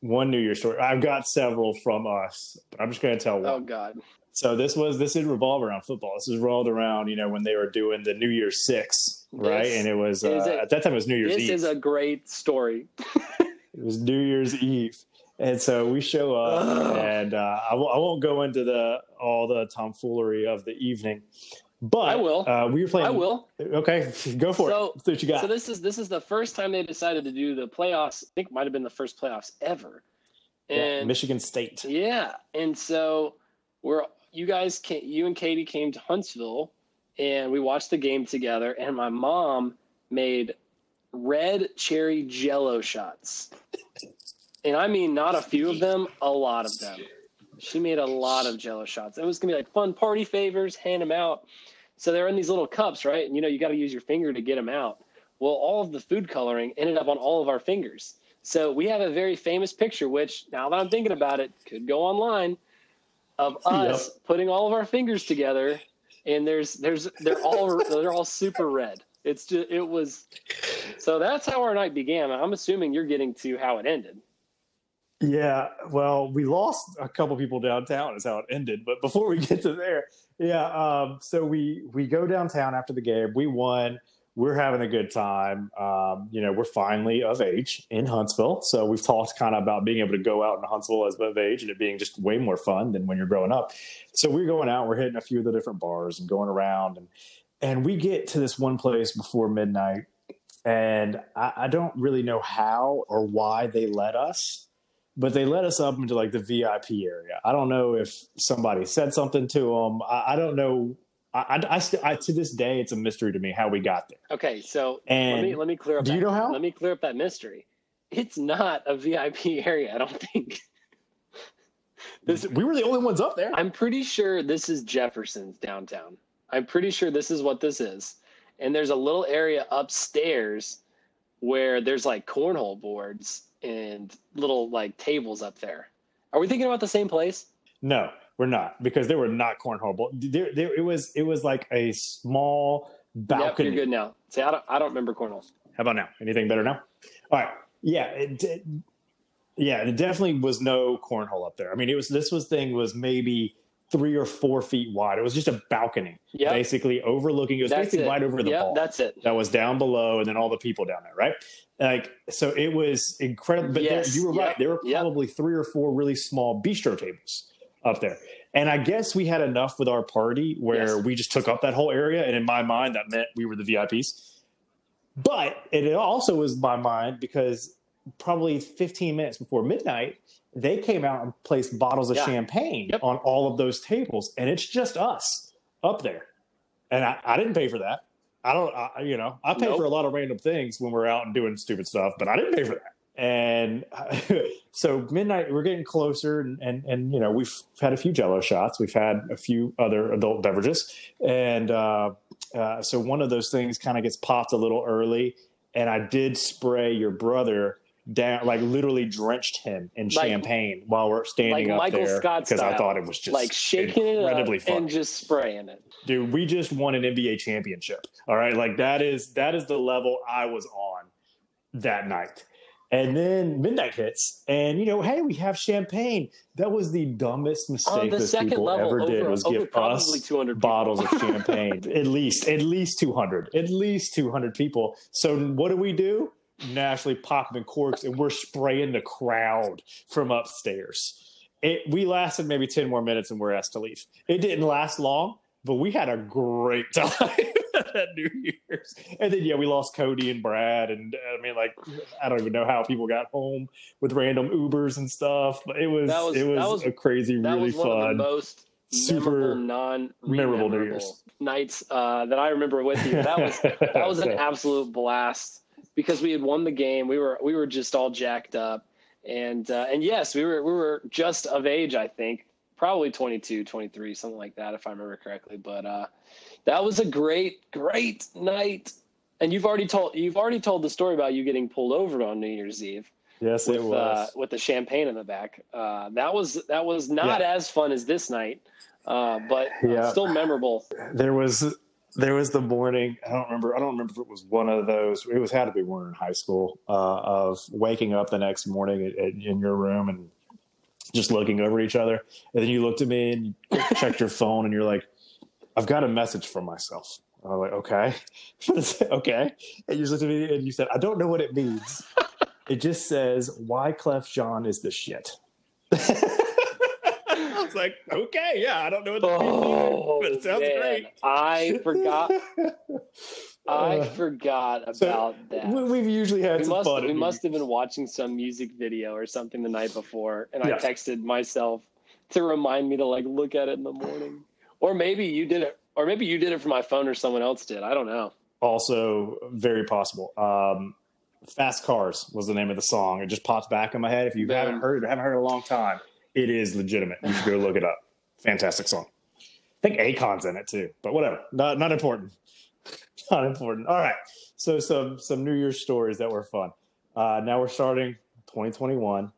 One New Year story. I've got several from us, but I'm just going to tell one. Oh God. So this was this did revolve around football. This is rolled around, you know, when they were doing the New Year's Six, right? This and it was uh, a- at that time it was New Year's Eve. This Eve. is a great story. It was New Year's Eve, and so we show up, Ugh. and uh, I, w- I won't go into the all the tomfoolery of the evening, but I will. Uh, we were playing. I will. Okay, go for So- it. What you got. So this is this is the first time they decided to do the playoffs. I think might have been the first playoffs ever. Yeah, Michigan State. Yeah, and so we're you guys came, you and Katie came to Huntsville, and we watched the game together. And my mom made red cherry Jello shots, and I mean not a few of them, a lot of them. She made a lot of Jello shots. It was gonna be like fun party favors, hand them out. So they're in these little cups, right? And you know you got to use your finger to get them out. Well, all of the food coloring ended up on all of our fingers. So we have a very famous picture, which now that I'm thinking about it, could go online, of us putting all of our fingers together, and there's there's they're all they're all super red. It's just it was, so that's how our night began. I'm assuming you're getting to how it ended. Yeah, well, we lost a couple people downtown is how it ended. But before we get to there, yeah, um, so we we go downtown after the game. We won. We're having a good time. Um, you know, we're finally of age in Huntsville. So we've talked kind of about being able to go out in Huntsville as of age and it being just way more fun than when you're growing up. So we're going out, we're hitting a few of the different bars and going around and and we get to this one place before midnight and I, I don't really know how or why they let us but they let us up into like the VIP area. I don't know if somebody said something to them. I, I don't know. I, I, I, st- I to this day, it's a mystery to me how we got there. Okay, so And let me let me clear up. do you know how? Let me clear up that mystery. It's not a VIP area. I don't think. This, we were the only ones up there. I'm pretty sure this is Jefferson's downtown. I'm pretty sure this is what this is. And there's a little area upstairs where there's like cornhole boards and little like tables up there. Are we thinking about the same place? No, we're not because there were not cornhole. There, there, it was. It was like a small Yep, balcony. you're good now. See, I don't, I don't remember cornhole. How about now? Anything better now? All right. Yeah. It, did yeah. It definitely was no cornhole up there. I mean, it was. This was thing was maybe three or four feet wide. It was just a balcony, Yep, basically overlooking. It was that's basically it. right over the Yep, ball. that's it. that was down below, and then all the people down there, right? Like, so it was incredible. But there- you were yep, right. There were probably three or four really small bistro tables up there. And I guess we had enough with our party where Yes. we just took up that whole area. And in my mind, that meant we were the VIPs. But it also was my mind because probably 15 minutes before midnight, they came out and placed bottles of Yeah. champagne Yep. on all of those tables. And it's just us up there. And I, I didn't pay for that. I don't, I, you know, I pay Nope. for a lot of random things when we're out and doing stupid stuff, but I didn't pay for that. And so midnight, we're getting closer, and, and and you know we've had a few Jello shots, we've had a few other adult beverages, and uh, uh, so one of those things kind of gets popped a little early, and I did spray your brother down, like literally drenched him in Like- champagne while we're standing like up Michael there because I thought it was just like shaking it up fun. and just spraying it. dude we just won an nba championship all right? Like that is that is the level i was on that night. And then midnight hits and you know hey we have champagne. That was the dumbest mistake the second people ever over, did was give probably us 200 bottles of champagne. At least at least 200 at least 200 people. So what do we do naturally popping corks and we're spraying the crowd from upstairs it we lasted maybe 10 more minutes and we're asked to leave. It didn't last long, but we had a great time at New Year's. And then yeah, we lost Cody and Brad and I mean like I don't even know how people got home with random Ubers and stuff. But it was, That was- it was, was- a crazy, really was one of the fun. most super non memorable New Year's. nights uh, that I remember with you. That was that was an absolute blast because we had won the game. We were we were just all jacked up, and uh, and yes, we were we were just of age. I think probably 22, 23, something like that, if I remember correctly. But uh, that was a great great night. And you've already told you've already told the story about you getting pulled over on New Year's Eve yes, with it uh, was. with the champagne in the back. Uh, that was that was not Yeah. as fun as this night, uh, but uh, Yeah. still memorable. there was there was the morning i don't remember i don't remember if it was one of those it was had to be one in high school uh, of waking up the next morning at, at- in your room and just looking over each other. And then you looked at me and you checked your phone and you're like i've got a message from myself. I'm like okay. Okay. And you looked at me and you said i don't know what it means. It just says Wyclef Jean is the shit was like, okay, yeah, I don't know what that means, Oh, but it sounds man. great. I forgot. I Uh, forgot so, about that. We- We've usually had we some must fun. we must have been watching some music video or something the night before, and Yeah. I texted myself to remind me to like look at it in the morning, or maybe you did it, or maybe you did it from my phone, or someone else did. I don't know. also very possible. Um, Fast Cars was the name of the song. It just pops back in my head. If you haven't heard, haven't heard it in a long time, it is legitimate. You should go look it up. Fantastic song. I think Akon's in it too, but whatever. Not not important. Not important. All right. So some some New Year's stories that were fun. Uh, now we're starting 2021.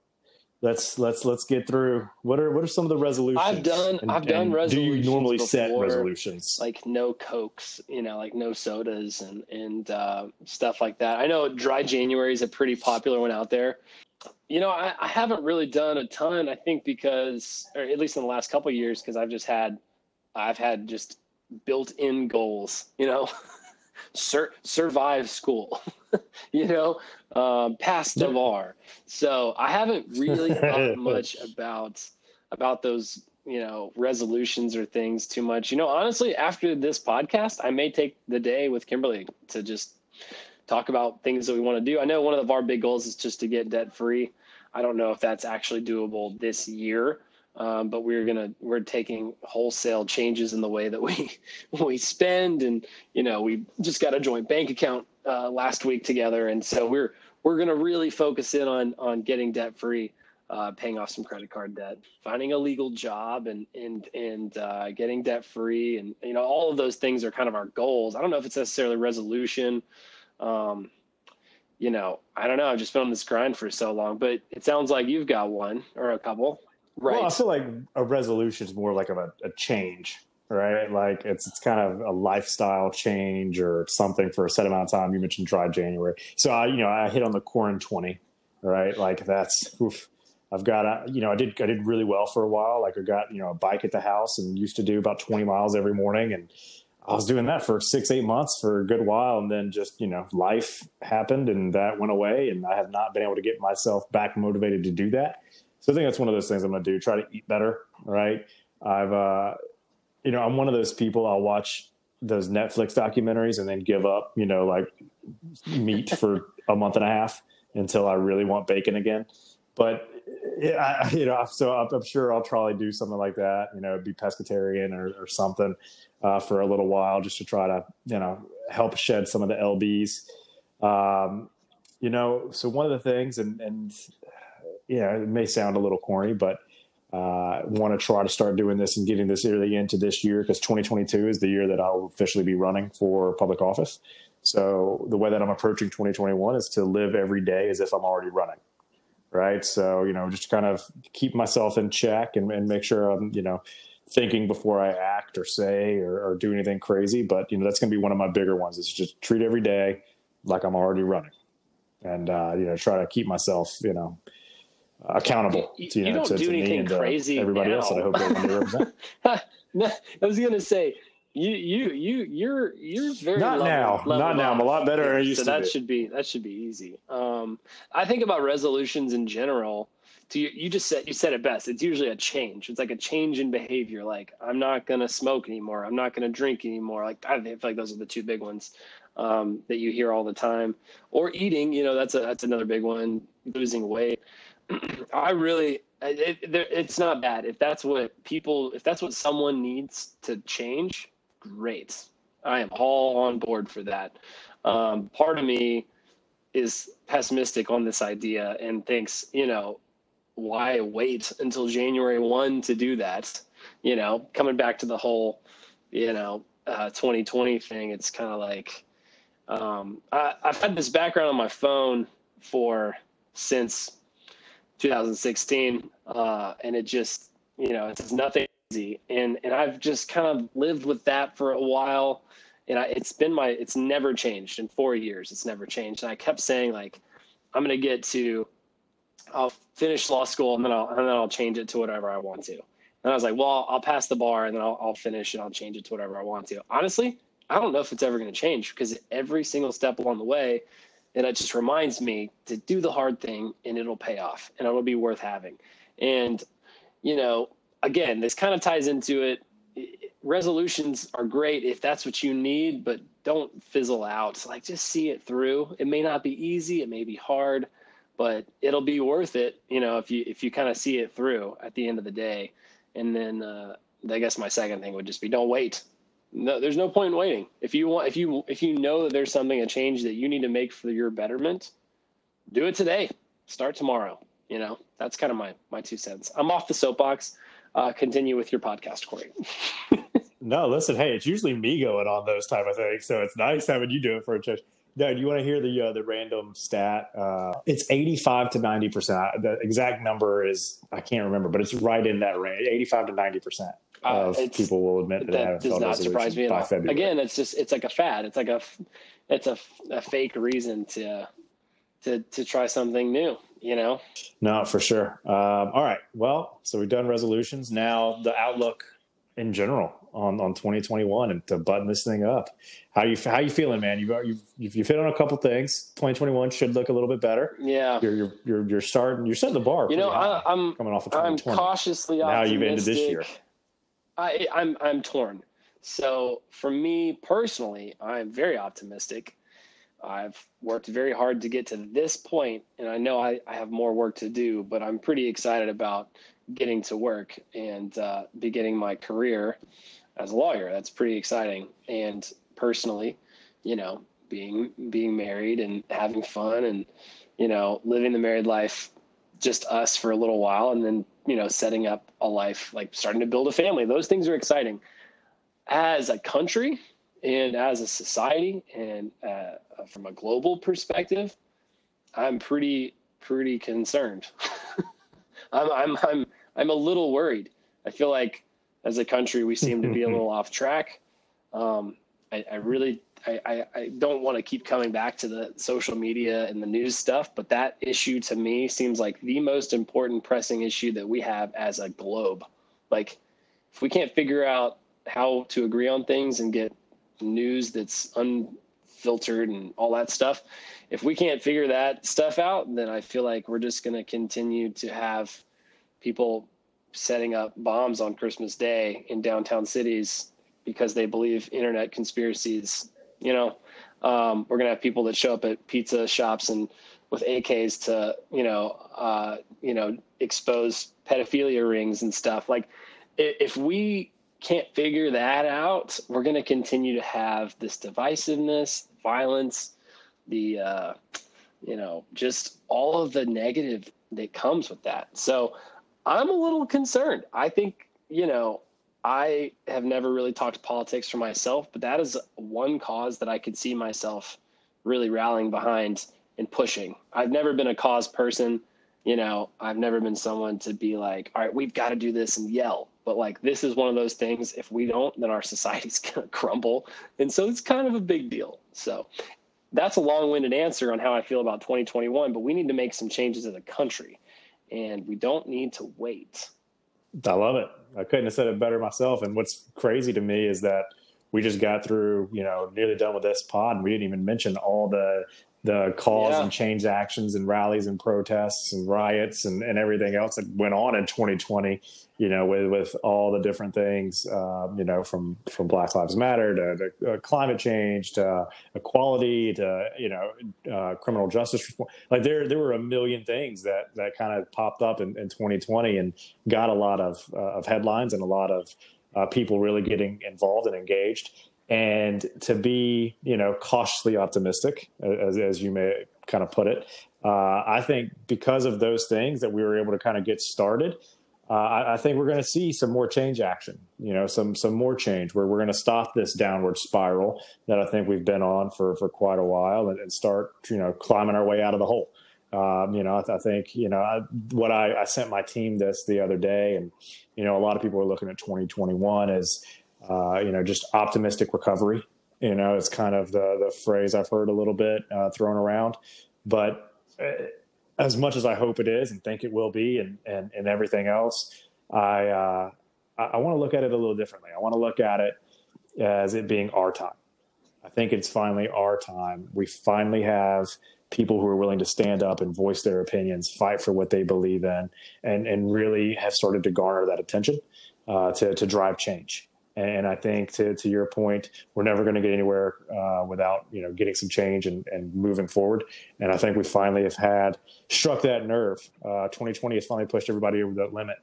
Let's let's let's get through. What are what are some of the resolutions? I've done- I've done resolutions. Do you normally set resolutions? like no cokes, you know, like no sodas and and uh, stuff like that. I know dry January is a pretty popular one out there. You know, I, I haven't really done a ton. I think because, or at least in the last couple of years, because I've just had, I've had just built-in goals. You know, Sur- survive school. you know, um, pass the bar. So I haven't really thought much about about those you know resolutions or things too much you know honestly after this podcast i may take the day with kimberly to just talk about things that we want to do i know one of our big goals is just to get debt free i don't know if that's actually doable this year um, but we're gonna we're taking wholesale changes in the way that we we spend and you know we just got a joint bank account uh, last week together and so we're we're gonna really focus in on on getting debt free uh, paying off some credit card debt, finding a legal job, and and and uh, getting debt free, and you know all of those things are kind of our goals. I don't know if it's necessarily resolution. Um, you know, I don't know. I've just been on this grind for so long, but it sounds like you've got one or a couple, right? Well, I feel like a resolution is more like of a, a change, right? Like it's it's kind of a lifestyle change or something for a set amount of time. You mentioned dry January, so I you know I hit on the Corin twenty, right? Like that's oof. I've got a you know I did I did really well for a while. Like I got you know a bike at the house and used to do about twenty miles every morning and. I was doing that for six, eight months for a good while, and then just you know, life happened, and that went away, and I have not been able to get myself back motivated to do that. So I think that's one of those things I'm going to do. Try to eat better, right? I've, uh, you know, I'm one of those people. I'll watch those Netflix documentaries and then give up, you know, like meat for a month and a half until I really want bacon again. But yeah, I, you know, so I'm, I'm sure I'll probably do something like that. You know, be pescatarian or, or something uh, for a little while just to try to, you know, help shed some of the lbs. Um, you know, so one of the things, and and yeah, it may sound a little corny, but uh, want to try to start doing this and getting this early into this year because 2022 is the year that I'll officially be running for public office. So the way that I'm approaching 2021 is to live every day as if I'm already running. Right. So, you know, just kind of keep myself in check and, and make sure I'm, you know, thinking before I act or say or, or do anything crazy. But, you know, that's going to be one of my bigger ones is just treat every day like I'm already running and, uh, you know, try to keep myself, you know, accountable You- to, you you know, don't to, do to me anything and crazy everybody else that I now. hope they represent. I was gonna say you you you you're you're very Not level- now. leveled Not now. I'm a lot better used so that be. should be that should be easy. Um, I think about resolutions in general to you, you just said you said it best. It's usually a change. It's like a change in behavior. Like I'm not gonna smoke anymore. I'm not gonna drink anymore. Like I feel like those are the two big ones um, that you hear all the time. Or eating, you know, that's a that's another big one. Losing weight. I really, it, it, it's not bad if that's what people, if that's what someone needs to change. Great, I am all on board for that. Um, part of me is pessimistic on this idea and thinks, you know, why wait until January 1 to do that? You know, coming back to the whole, you know, uh, 2020 thing, it's kind of like um, I, I've had this background on my phone for since 2016, uh, and it just, you know, it's nothing And, and I've just kind of lived with that for a while. And I, it's been my, it's never changed in four years. It's never changed. And I kept saying like, I'm to get to I'll finish law school and then I'll and then I'll change it to whatever I want to. And I was like, well, I'll pass the bar and then I'll, I'll finish and I'll change it to whatever I want to. Honestly, I don't know if it's ever going to change because every single step along the way, and it just reminds me to do the hard thing and it'll pay off and it'll be worth having. And, you know, again, this kind of ties into it. Resolutions are great if that's what you need, but don't fizzle out. Like just see it through. It may not be easy, it may be hard but it'll be worth it, you know, if you if you kind of see it through at the end of the day. And then uh, I guess my second thing would just be don't wait. No, there's no point in waiting. If you want, if you if you know that there's something a change that you need to make for your betterment, do it today. Start tomorrow. You know, that's kind of my my two cents. I'm off the soapbox. Uh, continue with your podcast, Corey. no, listen. Hey, it's usually me going on those type of things, so it's nice having you do it for a change. No, do you want to hear the uh, the random stat? Uh, it's eighty five to ninety percent. The exact number is I can't remember, but it's right in that range. Eighty five to ninety percent uh, of uh, people will admit that, that does not surprise me at all. February. Again, it's just it's like a fad. It's like a it's a, a fake reason to to to try something new. You know? No, for sure. Um, all right. Well, so we've done resolutions. Now the outlook in general on, on 2021 and to button this thing up. How you how you feeling, man? You've you've you've hit on a couple things. 2021 should look a little bit better. Yeah, you're you're you're, you're starting. You're setting the bar. You know, I, am coming off of 2020. I'm cautiously optimistic. Now you've ended this year. I, I'm I'm torn. So for me personally, I'm very optimistic. I've worked very hard to get to this point, and I know I, I have more work to do, but I'm pretty excited about getting to work and uh, beginning my career as a lawyer. That's pretty exciting. And personally, you know, being being married and having fun and you know living the married life, just us for a little while, and then you know setting up a life like starting to build a family. Those things are exciting. As a country and as a society and uh, from a global perspective, I'm pretty pretty concerned. I'm I'm I'm I'm a little worried. I feel like as a country we seem to be a little off track. Um, I, I, really I, I, I don't want to keep coming back to the social media and the news stuff, but that issue to me seems like the most important pressing issue that we have as a globe. Like if we can't figure out how to agree on things and get news that's unfiltered and all that stuff, if we can't figure that stuff out, then I feel like we're just going to continue to have people setting up bombs on Christmas Day in downtown cities because they believe internet conspiracies. You know, um, we're gonna have people that show up at pizza shops and with AKs to you know uh, you know expose pedophilia rings and stuff. Like if we can't figure that out, we're gonna continue to have this divisiveness, violence, the uh, you know just all of the negative that comes with that. So I'm a little concerned. I think, you know, I have never really talked politics for myself, but that is one cause that I could see myself really rallying behind and pushing. I've never been a cause person. You know, I've never been someone to be like, all right, we've got to do this and yell. But like, this is one of those things. If we don't, then our society's to crumble. And so it's kind of a big deal. So that's a long winded answer on how I feel about 2021, but we need to make some changes as a country and we don't need to wait. I love it. I couldn't have said it better myself. And what's crazy to me is that we just got through, you know, nearly done with this pod, and we didn't even mention all the the calls Yeah. and change actions and rallies and protests and riots and, and everything else that went on in 2020 you know with with all the different things um, you know from from black lives matter to, to uh, climate change to equality to you know uh, criminal justice reform like there there were a million things that that kind of popped up in, in 2020 and got a lot of uh, of headlines and a lot of uh, people really getting involved and engaged and to be you know cautiously optimistic as, as you may kind of put it uh, i think because of those things that we were able to kind of get started uh, I, I think we're going to see some more change action you know some some more change where we're going to stop this downward spiral that i think we've been on for for quite a while and, and start you know climbing our way out of the hole. Um, you know, I, I, think you know I, what I, I, sent my team this the other day, and you know, a lot of people are looking at 2021 as uh, you know just optimistic recovery. You know, it's kind of the the phrase I've heard a little bit uh, thrown around, but uh, as much as I hope it is and think it will be, and and, and everything else, I uh, I, I want to look at it a little differently. I want to look at it as it being our time. I think it's finally our time. We finally have people who are willing to stand up and voice their opinions, fight for what they believe in, and and really have started to garner that attention uh, to to drive change. And I think to to your point, we're never going to get anywhere uh, without you know getting some change and, and moving forward. And I think we finally have had struck that nerve. Uh, 2020 has finally pushed everybody over that limit.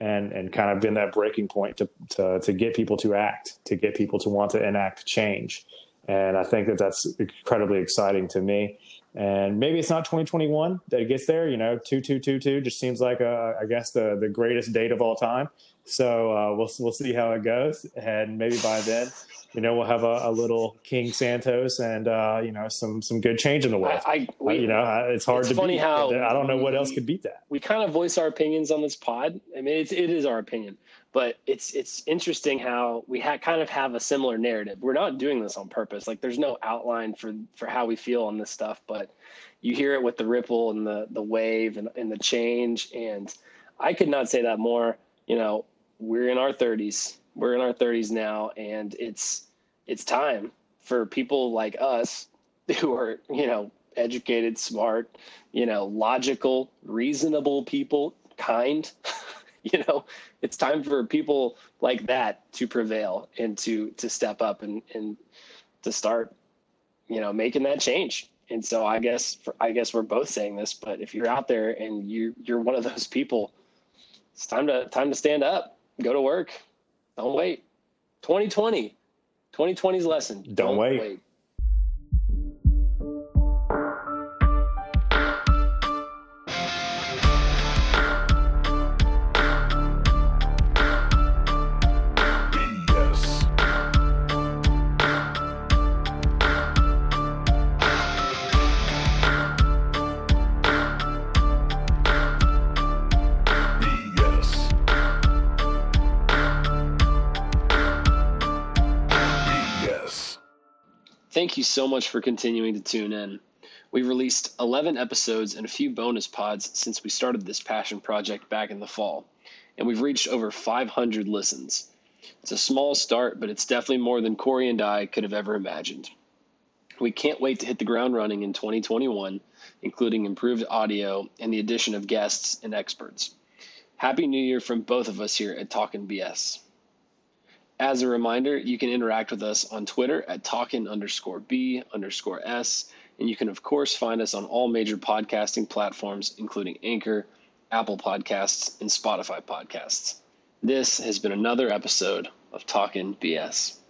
And, and kind of been that breaking point to, to, to get people to act, to get people to want to enact change. And I think that that's incredibly exciting to me and maybe it's not 2021 that it gets there. You know, two two two two just seems like a, I guess the the greatest date of all time. So uh, we'll we'll see how it goes, and maybe by then, you know, we'll have a, a little King Santos and uh, you know some some good change in the world. I, I we, you know, it's hard it's to funny beat. how I don't know what we- else could beat that. we kind of voice our opinions on this pod. I mean, it's, it is our opinion, but it's it's interesting how we ha- kind of have a similar narrative. We're not doing this on purpose. Like, there's no outline for for how we feel on this stuff, but you hear it with the ripple and the the wave and, and the change. And I could not say that more. You know, we're in our 30s. We're in our 30s now, and it's it's time for people like us who are you know educated, smart, you know, logical, reasonable people, kind. you know, it's time for people like that to prevail and to to step up and and to start, you know, making that change. And so I guess for, I guess we're both saying this, but if you're out there and you you're one of those people, it's time to time to stand up, go to work, don't wait. 2020, 2020's lesson. Don't wait. BS. Thank you so much for continuing to tune in. We've released 11 episodes and a few bonus pods since we started this passion project back in the fall, and we've reached over 500 listens. It's a small start, but it's definitely more than Corey and I could have ever imagined. We can't wait to hit the ground running in 2021, including improved audio and the addition of guests and experts. Happy New Year from both of us here at Talkin' BS. As a reminder, you can interact with us on Twitter at talkin underscore B underscore S, and you can, of course, find us on all major podcasting platforms, including Anchor, Apple Podcasts, and Spotify Podcasts. This has been another episode of Talkin' BS.